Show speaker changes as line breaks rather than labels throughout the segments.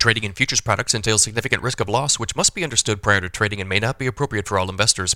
Trading in futures products entails significant risk of loss, which must be understood prior to trading and may not be appropriate for all investors.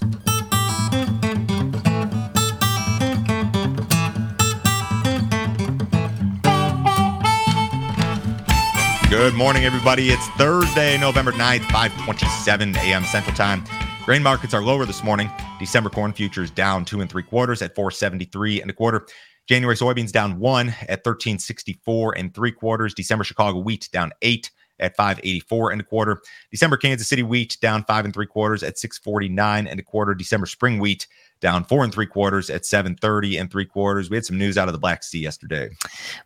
Good morning, everybody. It's Thursday, November 9th, 527 a.m. Central Time. Grain markets are lower this morning. December corn futures down two and three quarters at 473 and a quarter. January soybeans down one at 1364 and three quarters. December Chicago wheat down eight at 584 and a quarter. December Kansas City wheat down five and three quarters at 649 and a quarter. December spring wheat down four and three quarters at 730 and three quarters. We had some news out of the Black Sea yesterday.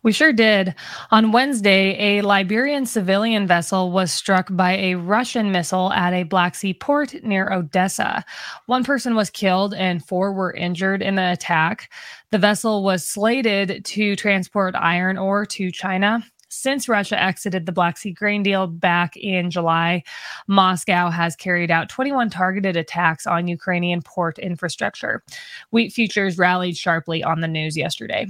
We sure did. On Wednesday, a Liberian civilian vessel was struck by a Russian missile at a Black Sea port near Odessa. One person was killed and four were injured in the attack. The vessel was slated to transport iron ore to China. Since Russia exited the Black Sea grain deal back in July, Moscow has carried out 21 targeted attacks on Ukrainian port infrastructure. Wheat futures rallied sharply on the news yesterday.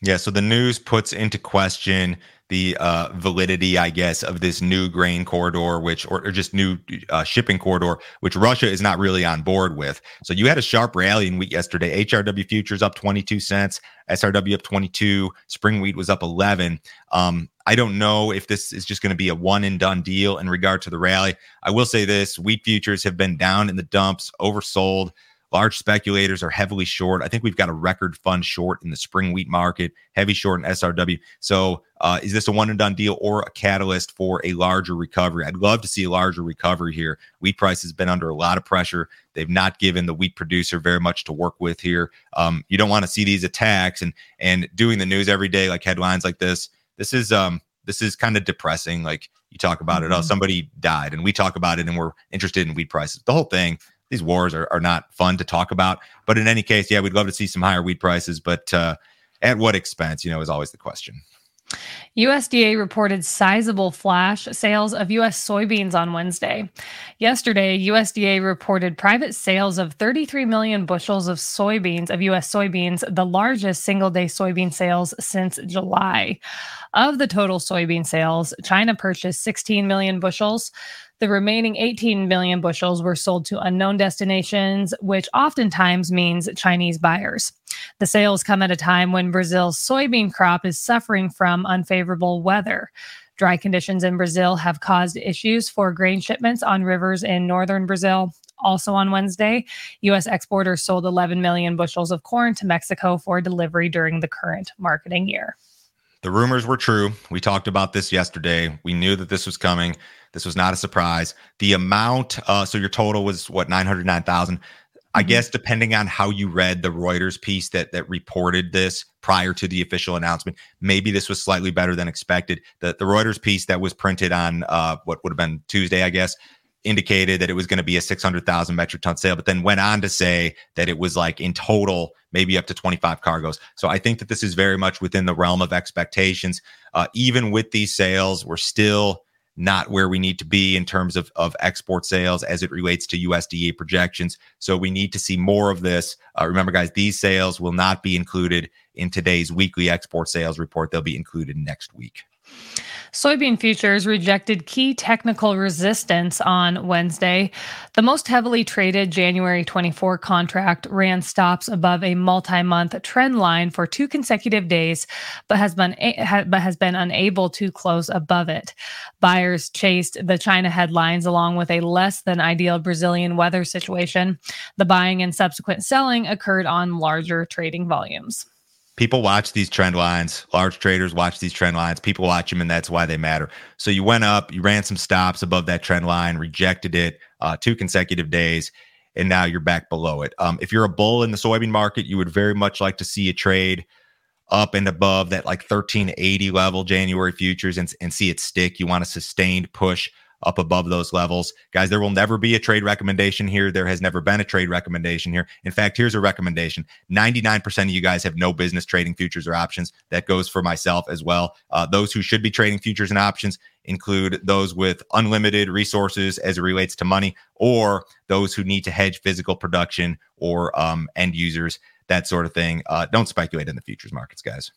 Yeah, so the news puts into question the uh, validity, I guess, of this new grain corridor, which or, or just new uh, shipping corridor, which Russia is not really on board with. So you had a sharp rally in wheat yesterday. HRW futures up 22 cents, SRW up 22, spring wheat was up 11. Um, I don't know if this is just going to be a one and done deal in regard to the rally. I will say this: wheat futures have been down in the dumps, oversold. Large speculators are heavily short. I think we've got a record fund short in the spring wheat market, heavy short in SRW. So, uh, is this a one and done deal or a catalyst for a larger recovery? I'd love to see a larger recovery here. Wheat price has been under a lot of pressure. They've not given the wheat producer very much to work with here. Um, you don't want to see these attacks and and doing the news every day, like headlines like this. This is um this is kind of depressing. Like you talk about mm-hmm. it, oh, somebody died, and we talk about it, and we're interested in wheat prices. The whole thing these wars are, are not fun to talk about. But in any case, yeah, we'd love to see some higher wheat prices, but uh, at what expense, you know, is always the question.
USDA reported sizable flash sales of U.S. soybeans on Wednesday. Yesterday, USDA reported private sales of 33 million bushels of soybeans, of U.S. soybeans, the largest single day soybean sales since July. Of the total soybean sales, China purchased 16 million bushels. The remaining 18 million bushels were sold to unknown destinations, which oftentimes means Chinese buyers. The sales come at a time when Brazil's soybean crop is suffering from unfavorable weather. Dry conditions in Brazil have caused issues for grain shipments on rivers in northern Brazil. Also on Wednesday, U.S. exporters sold 11 million bushels of corn to Mexico for delivery during the current marketing year.
The rumors were true. We talked about this yesterday. We knew that this was coming. This was not a surprise. The amount, uh, so your total was what, 909,000. I mm-hmm. guess depending on how you read the Reuters piece that that reported this prior to the official announcement, maybe this was slightly better than expected. The the Reuters piece that was printed on uh, what would have been Tuesday, I guess, indicated that it was going to be a 600,000 metric ton sale, but then went on to say that it was like in total, maybe up to 25 cargoes. So I think that this is very much within the realm of expectations. Uh, even with these sales, we're still not where we need to be in terms of, of export sales as it relates to USDA projections. So we need to see more of this. Uh, remember, guys, these sales will not be included in today's weekly export sales report. They'll be included next week.
Soybean futures rejected key technical resistance on Wednesday. The most heavily traded January 24 contract ran stops above a multi-month trend line for two consecutive days, but has been but has been unable to close above it. Buyers chased the China headlines along with a less than ideal Brazilian weather situation. The buying and subsequent selling occurred on larger trading volumes
people watch these trend lines. Large traders watch these trend lines. People watch them, and that's why they matter. So you went up, you ran some stops above that trend line, rejected it uh, two consecutive days, and now you're back below it. Um, if you're a bull in the soybean market, you would very much like to see a trade up and above that like 1380 level January futures and, and see it stick. You want a sustained push up above those levels. Guys, there will never be a trade recommendation here. There has never been a trade recommendation here. In fact, here's a recommendation 99% of you guys have no business trading futures or options. That goes for myself as well. Uh, those who should be trading futures and options include those with unlimited resources as it relates to money, or those who need to hedge physical production or um, end users that sort of thing. Uh, don't speculate in the futures markets, guys.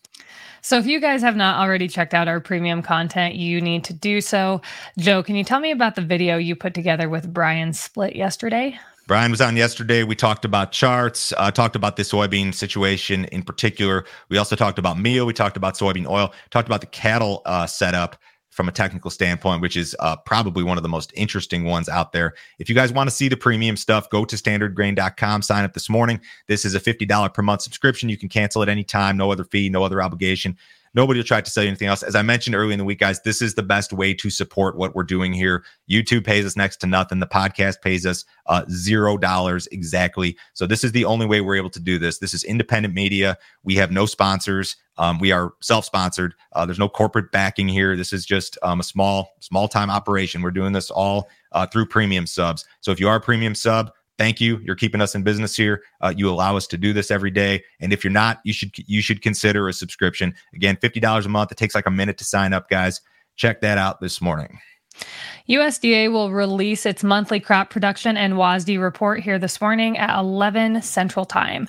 So, if you guys have not already checked out our premium content, you need to do so. Joe, can you tell me about the video you put together with Brian Splitt yesterday?
Brian was on yesterday. We talked about charts, uh, talked about the soybean situation in particular. We also talked about meal. We talked about soybean oil, talked about the cattle uh, setup from a technical standpoint, which is uh, probably one of the most interesting ones out there. If you guys want to see the premium stuff, go to standardgrain.com, sign up this morning. This is a $50 per month subscription. You can cancel at any time, no other fee, no other obligation. Nobody will try to sell you anything else. As I mentioned early in the week, guys, this is the best way to support what we're doing here. YouTube pays us next to nothing. The podcast pays us uh, zero dollars exactly. So this is the only way we're able to do this. This is independent media. We have no sponsors. Um, we are self-sponsored. Uh, there's no corporate backing here. This is just um, a small, small-time operation. We're doing this all uh, through premium subs. So if you are a premium sub, thank you. You're keeping us in business here. Uh, you allow us to do this every day. And if you're not you should you should consider a subscription. Again $50 a month. It takes like a minute to sign up guys. Check that out this morning
USDA will release its monthly crop production and WASDE report here this morning at 11 Central Time.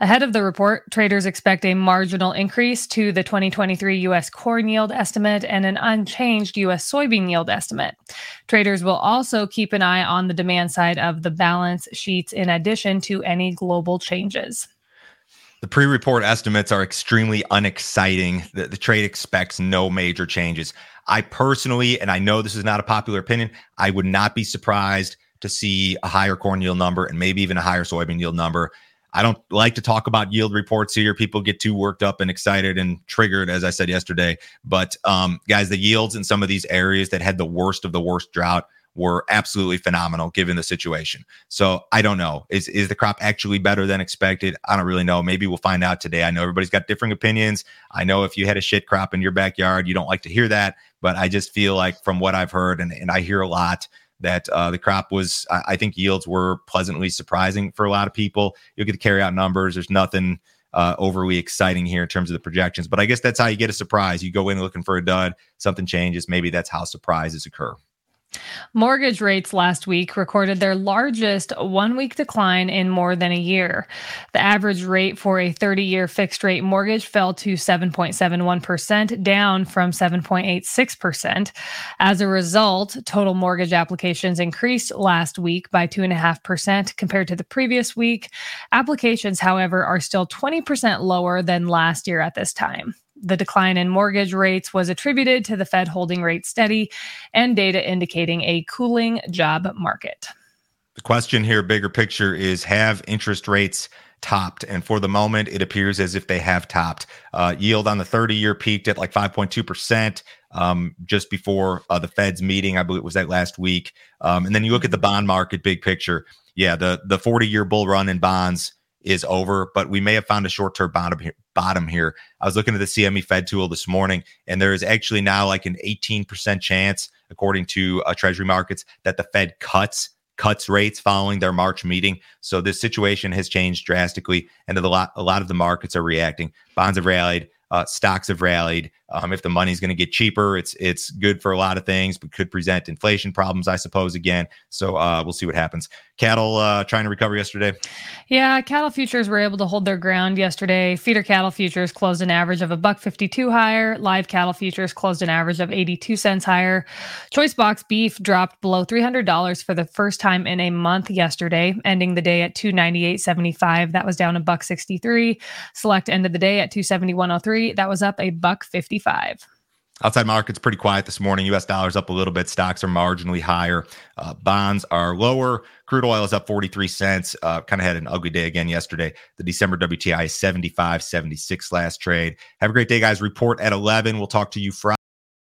Ahead of the report, traders expect a marginal increase to the 2023 U.S. corn yield estimate and an unchanged U.S. soybean yield estimate. Traders will also keep an eye on the demand side of the balance sheets in addition to any global changes.
The pre report estimates are extremely unexciting. The, the trade expects no major changes. I personally, and I know this is not a popular opinion, I would not be surprised to see a higher corn yield number and maybe even a higher soybean yield number. I don't like to talk about yield reports here. People get too worked up and excited and triggered, as I said yesterday. But um, guys, the yields in some of these areas that had the worst of the worst drought were absolutely phenomenal given the situation. So I don't know. Is is the crop actually better than expected? I don't really know. Maybe we'll find out today. I know everybody's got different opinions. I know if you had a shit crop in your backyard, you don't like to hear that. But I just feel like from what I've heard, and, and I hear a lot that uh, the crop was, I, I think yields were pleasantly surprising for a lot of people. You'll get the carry out numbers. There's nothing uh, overly exciting here in terms of the projections. But I guess that's how you get a surprise. You go in looking for a dud, something changes. Maybe that's how surprises occur.
Mortgage rates last week recorded their largest one week decline in more than a year. The average rate for a 30 year fixed rate mortgage fell to 7.71%, down from 7.86%. As a result, total mortgage applications increased last week by 2.5% compared to the previous week. Applications, however, are still 20% lower than last year at this time. The decline in mortgage rates was attributed to the Fed holding rates steady and data indicating a cooling job market.
The question here, bigger picture, is have interest rates topped? And for the moment, it appears as if they have topped. Uh, yield on the 30 year peaked at like 5.2%. Um, just before uh, the Fed's meeting, I believe it was that last week. Um, and then you look at the bond market, big picture. Yeah, the the 40 year bull run in bonds is over, but we may have found a short term bottom here, bottom here. I was looking at the CME Fed tool this morning, and there is actually now like an 18% chance, according to uh, Treasury markets, that the Fed cuts cuts rates following their March meeting. So this situation has changed drastically, and a lot a lot of the markets are reacting. Bonds have rallied. Uh, stocks have rallied. Um, if the money's going to get cheaper, it's it's good for a lot of things, but could present inflation problems, I suppose. Again, so uh, we'll see what happens. Cattle uh, trying to recover yesterday.
Yeah, cattle futures were able to hold their ground yesterday. Feeder cattle futures closed an average of a buck fifty-two higher. Live cattle futures closed an average of eighty-two cents higher. Choice box beef dropped below three hundred dollars for the first time in a month yesterday, ending the day at two ninety-eight seventy-five. That was down a buck sixty-three. Select ended the day at two seventy-one oh three. That was up a buck fifty-five.
Outside markets pretty quiet this morning. U.S. dollars up a little bit. Stocks are marginally higher. Uh, bonds are lower. Crude oil is up 43 cents. Uh, kind of had an ugly day again yesterday. The December WTI is 75, 76 last trade. Have a great day, guys. Report at 11. We'll talk to you Friday.